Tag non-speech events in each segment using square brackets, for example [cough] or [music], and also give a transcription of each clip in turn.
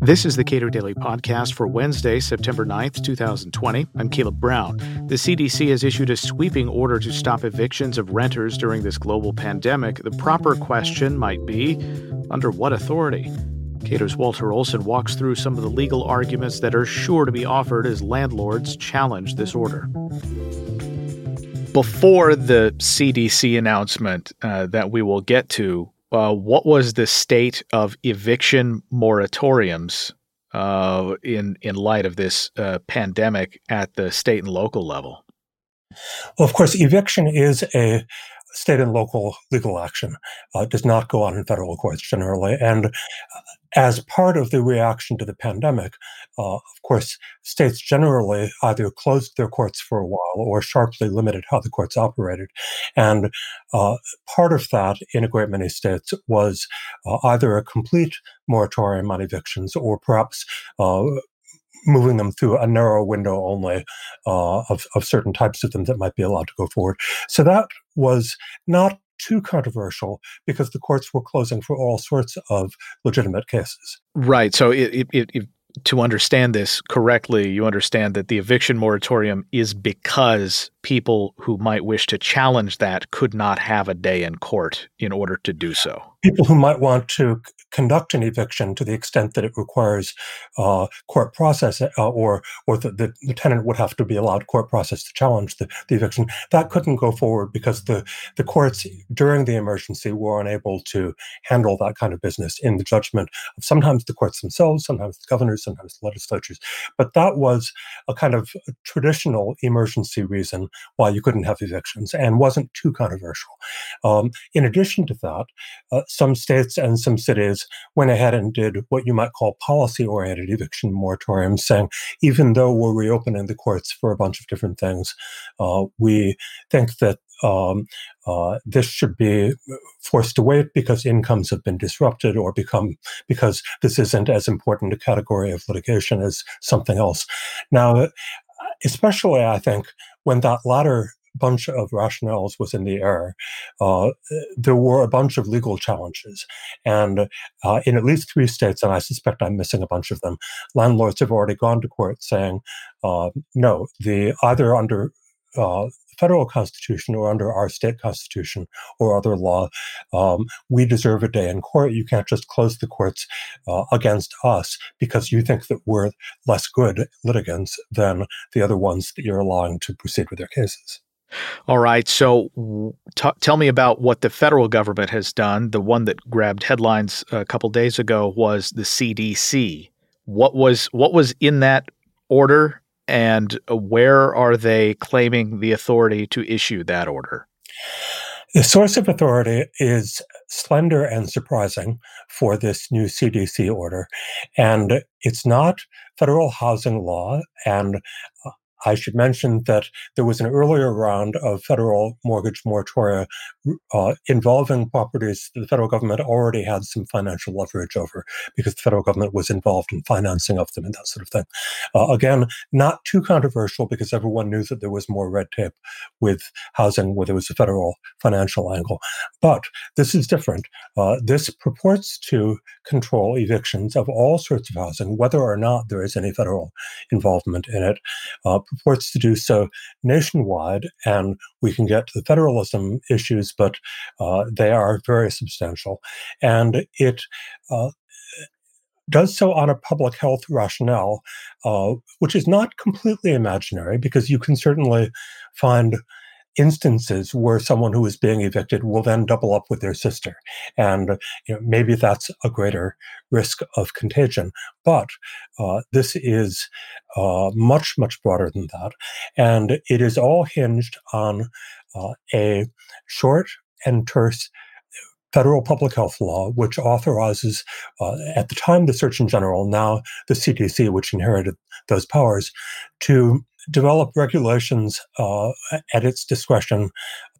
This is the Cato Daily Podcast for Wednesday, September 9th, 2020. I'm Caleb Brown. The CDC has issued a sweeping order to stop evictions of renters during this global pandemic. The proper question might be under what authority? Cato's Walter Olson walks through some of the legal arguments that are sure to be offered as landlords challenge this order. Before the CDC announcement uh, that we will get to, uh, what was the state of eviction moratoriums uh, in in light of this uh, pandemic at the state and local level? Well, of course, eviction is a state and local legal action. Uh, does not go on in federal courts generally. And uh, as part of the reaction to the pandemic, uh, of course, states generally either closed their courts for a while or sharply limited how the courts operated. And uh, part of that in a great many states was uh, either a complete moratorium on evictions or perhaps uh, moving them through a narrow window only uh, of, of certain types of them that might be allowed to go forward. So that was not too controversial because the courts were closing for all sorts of legitimate cases. Right. So it, it, it, to understand this correctly, you understand that the eviction moratorium is because people who might wish to challenge that could not have a day in court in order to do so. People who might want to conduct an eviction to the extent that it requires uh, court process uh, or or the, the, the, tenant would have to be allowed court process to challenge the, the eviction that couldn't go forward because the the courts during the emergency were unable to handle that kind of business in the judgment of sometimes the courts themselves sometimes the governors sometimes the legislatures but that was a kind of traditional emergency reason why you couldn't have evictions and wasn't too controversial um, in addition to that uh, some states and some cities went ahead and did what you might call policy oriented eviction moratoriums, saying even though we're reopening the courts for a bunch of different things, uh, we think that um, uh, this should be forced to wait because incomes have been disrupted or become because this isn't as important a category of litigation as something else. Now, especially I think when that latter bunch of rationales was in the air. Uh, there were a bunch of legal challenges. And uh, in at least three states, and I suspect I'm missing a bunch of them, landlords have already gone to court saying, uh, no, the either under uh, federal constitution or under our state constitution or other law, um, we deserve a day in court. You can't just close the courts uh, against us because you think that we're less good litigants than the other ones that you're allowing to proceed with their cases. All right. So t- tell me about what the federal government has done. The one that grabbed headlines a couple days ago was the CDC. What was what was in that order and where are they claiming the authority to issue that order? The source of authority is slender and surprising for this new CDC order. And it's not federal housing law. And uh, I should mention that there was an earlier round of federal mortgage moratoria uh, involving properties the federal government already had some financial leverage over because the federal government was involved in financing of them and that sort of thing. Uh, again, not too controversial because everyone knew that there was more red tape with housing where there was a federal financial angle. But this is different. Uh, this purports to control evictions of all sorts of housing, whether or not there is any federal involvement in it uh, purports to do so nationwide, and we can get to the federalism issues, but uh, they are very substantial. And it uh, does so on a public health rationale, uh, which is not completely imaginary, because you can certainly find instances where someone who is being evicted will then double up with their sister. And you know, maybe that's a greater risk of contagion. But uh, this is uh, much, much broader than that. And it is all hinged on uh, a short and terse federal public health law, which authorizes, uh, at the time, the Surgeon General, now the CDC, which inherited those powers, to develop regulations uh, at its discretion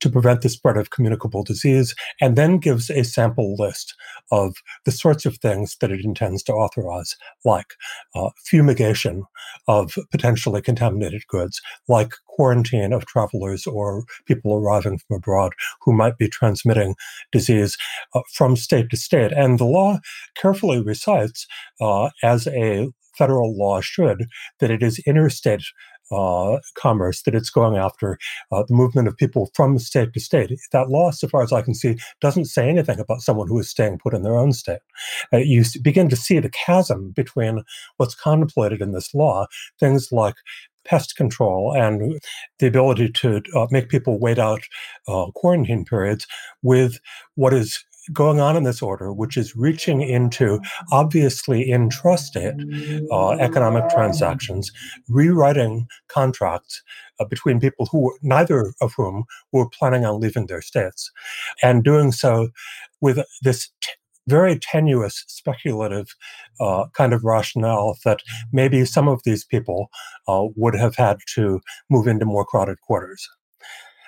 to prevent the spread of communicable disease, and then gives a sample list of the sorts of things that it intends to authorize, like uh, fumigation of potentially contaminated goods, like quarantine of travelers or people arriving from abroad who might be transmitting disease uh, from state to state. And the law carefully recites, uh, as a federal law should, that it is interstate uh, commerce that it's going after uh, the movement of people from state to state. That law, so far as I can see, doesn't say anything about someone who is staying put in their own state. Uh, you begin to see the chasm between what's contemplated in this law, things like pest control and the ability to uh, make people wait out uh, quarantine periods with what is going on in this order, which is reaching into obviously intrastate uh, economic transactions, rewriting contracts uh, between people who neither of whom were planning on leaving their states, and doing so with this. T- very tenuous, speculative uh, kind of rationale that maybe some of these people uh, would have had to move into more crowded quarters.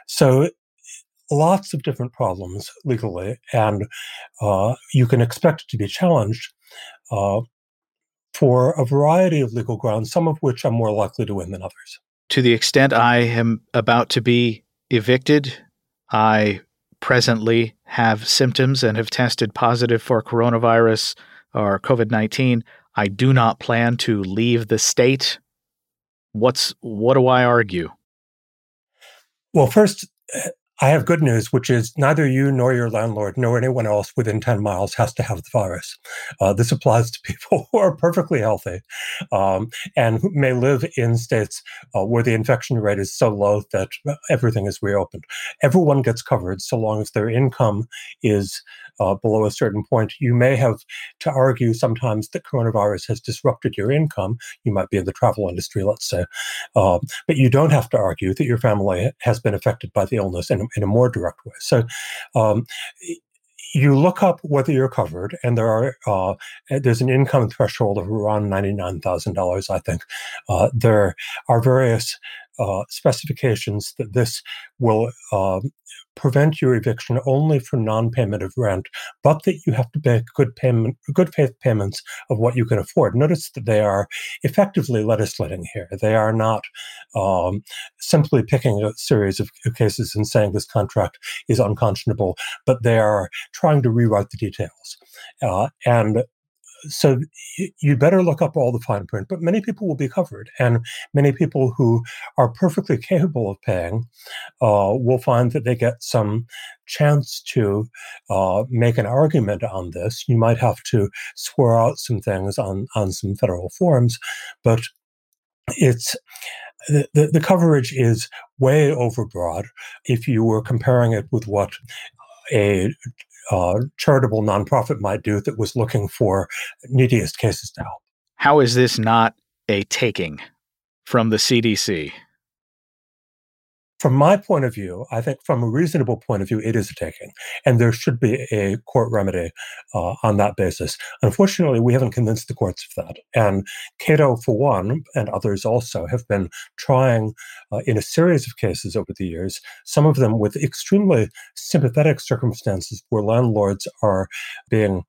So lots of different problems legally, and uh, you can expect to be challenged uh, for a variety of legal grounds, some of which I'm more likely to win than others. To the extent I am about to be evicted, I presently have symptoms and have tested positive for coronavirus or COVID 19. I do not plan to leave the state. What's what do I argue? Well, first, I have good news, which is neither you nor your landlord nor anyone else within 10 miles has to have the virus. Uh, this applies to [laughs] people who are perfectly healthy um, and who may live in states uh, where the infection rate is so low that everything is reopened. Everyone gets covered so long as their income is uh, below a certain point. You may have to argue sometimes that coronavirus has disrupted your income. You might be in the travel industry, let's say, uh, but you don't have to argue that your family has been affected by the illness in, a more direct way. So, um, you look up whether you're covered, and there are uh, there's an income threshold of around ninety nine thousand dollars, I think. Uh, there are various uh, specifications that this will uh, prevent your eviction only for non-payment of rent, but that you have to make good payment, good faith payments of what you can afford. Notice that they are effectively legislating here. They are not um, simply picking a series of cases and saying this contract is unconscionable, but they are trying to rewrite the details. Uh, and so you better look up all the fine print, but many people will be covered. And many people who are perfectly capable of paying uh, will find that they get some chance to uh, make an argument on this. You might have to swear out some things on, on some federal forms, but it's the, the, the coverage is way overbroad if you were comparing it with what a uh, charitable nonprofit might do that was looking for neediest cases to help. How is this not a taking from the CDC? From my point of view, I think from a reasonable point of view, it is a taking, and there should be a court remedy uh, on that basis. Unfortunately, we haven't convinced the courts of that, and Cato, for one, and others also, have been trying uh, in a series of cases over the years. Some of them with extremely sympathetic circumstances where landlords are being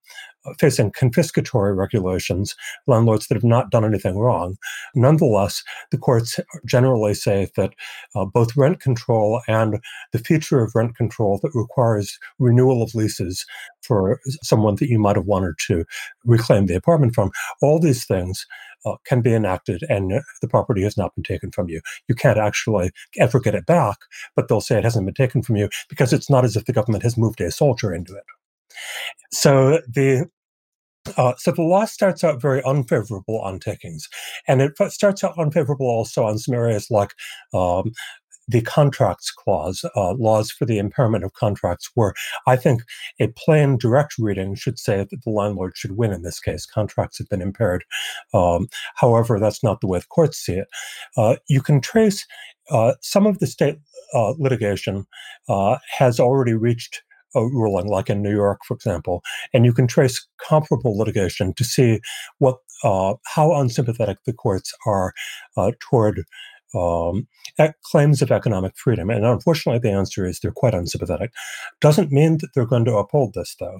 facing confiscatory regulations, landlords that have not done anything wrong. Nonetheless, the courts generally say that uh, both rent control and the feature of rent control that requires renewal of leases for someone that you might have wanted to reclaim the apartment from, all these things uh, can be enacted and the property has not been taken from you. You can't actually ever get it back, but they'll say it hasn't been taken from you because it's not as if the government has moved a soldier into it. So the uh, so the law starts out very unfavorable on takings, and it starts out unfavorable also on some areas like um, the contracts clause, uh, laws for the impairment of contracts, where I think a plain direct reading should say that the landlord should win in this case. Contracts have been impaired. Um, however, that's not the way the courts see it. Uh, you can trace uh, some of the state uh, litigation uh, has already reached ruling, like in New York, for example, and you can trace comparable litigation to see what uh, how unsympathetic the courts are uh, toward um, claims of economic freedom. And unfortunately, the answer is they're quite unsympathetic. Doesn't mean that they're going to uphold this, though,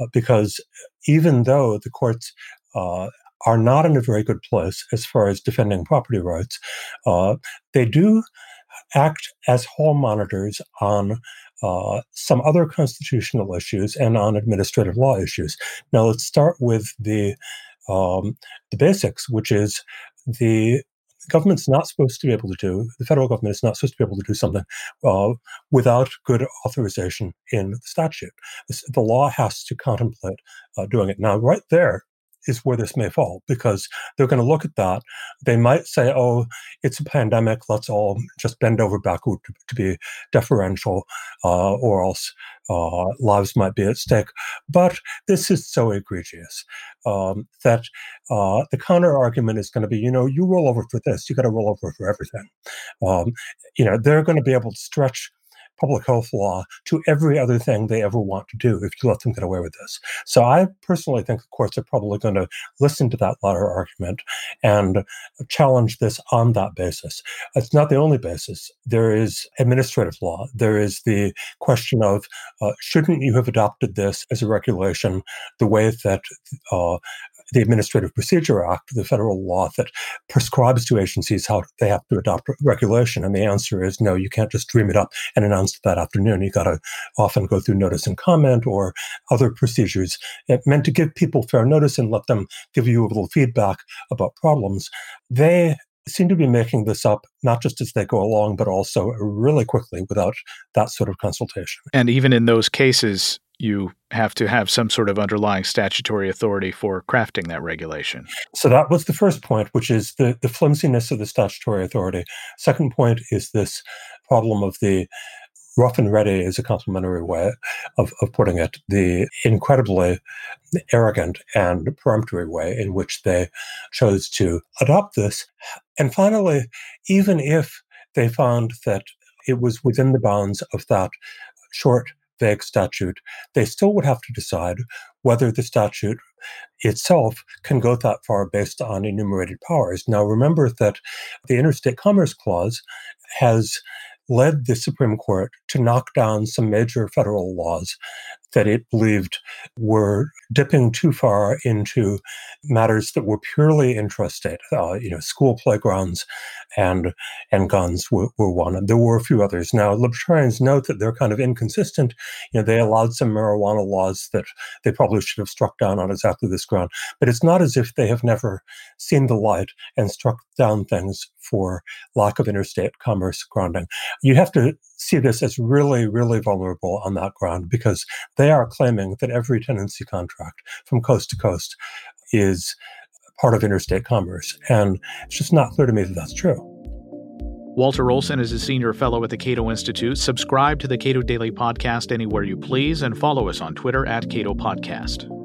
uh, because even though the courts uh, are not in a very good place as far as defending property rights, uh, they do act as hall monitors on uh, some other constitutional issues and on administrative law issues. Now, let's start with the um, the basics, which is the government's not supposed to be able to do, the federal government is not supposed to be able to do something uh, without good authorization in the statute. The law has to contemplate uh, doing it. Now, right there, is where this may fall because they're going to look at that. They might say, oh, it's a pandemic. Let's all just bend over backward to, to be deferential, uh, or else uh, lives might be at stake. But this is so egregious um, that uh, the counter argument is going to be, you know, you roll over for this, you got to roll over for everything. Um, you know, they're going to be able to stretch public health law to every other thing they ever want to do if you let them get away with this. So I personally think the courts are probably going to listen to that latter argument and challenge this on that basis. It's not the only basis. There is administrative law. There is the question of uh, shouldn't you have adopted this as a regulation the way that uh, the Administrative Procedure Act, the federal law that prescribes to agencies how they have to adopt regulation. And the answer is no, you can't just dream it up and announce it that afternoon. You got to often go through notice and comment or other procedures it meant to give people fair notice and let them give you a little feedback about problems. They seem to be making this up not just as they go along, but also really quickly without that sort of consultation. And even in those cases, you have to have some sort of underlying statutory authority for crafting that regulation. So that was the first point, which is the, the flimsiness of the statutory authority. Second point is this problem of the rough and ready is a complimentary way of, of putting it, the incredibly arrogant and peremptory way in which they chose to adopt this. And finally, even if they found that it was within the bounds of that short vague statute, they still would have to decide whether the statute itself can go that far based on enumerated powers. Now, remember that the Interstate Commerce Clause has led the Supreme Court to knock down some major federal laws that it believed were dipping too far into matters that were purely intrastate. Uh, you know, school playgrounds and and guns were, were one. There were a few others. Now, libertarians note that they're kind of inconsistent. You know, they allowed some marijuana laws that they probably should have struck down on exactly this ground. But it's not as if they have never seen the light and struck down things for lack of interstate commerce grounding. You have to see this as really, really vulnerable on that ground because they are claiming that every tenancy contract from coast to coast is part of interstate commerce. And it's just not clear to me that that's true. Walter Olson is a senior fellow at the Cato Institute. Subscribe to the Cato Daily Podcast anywhere you please and follow us on Twitter at Cato Podcast.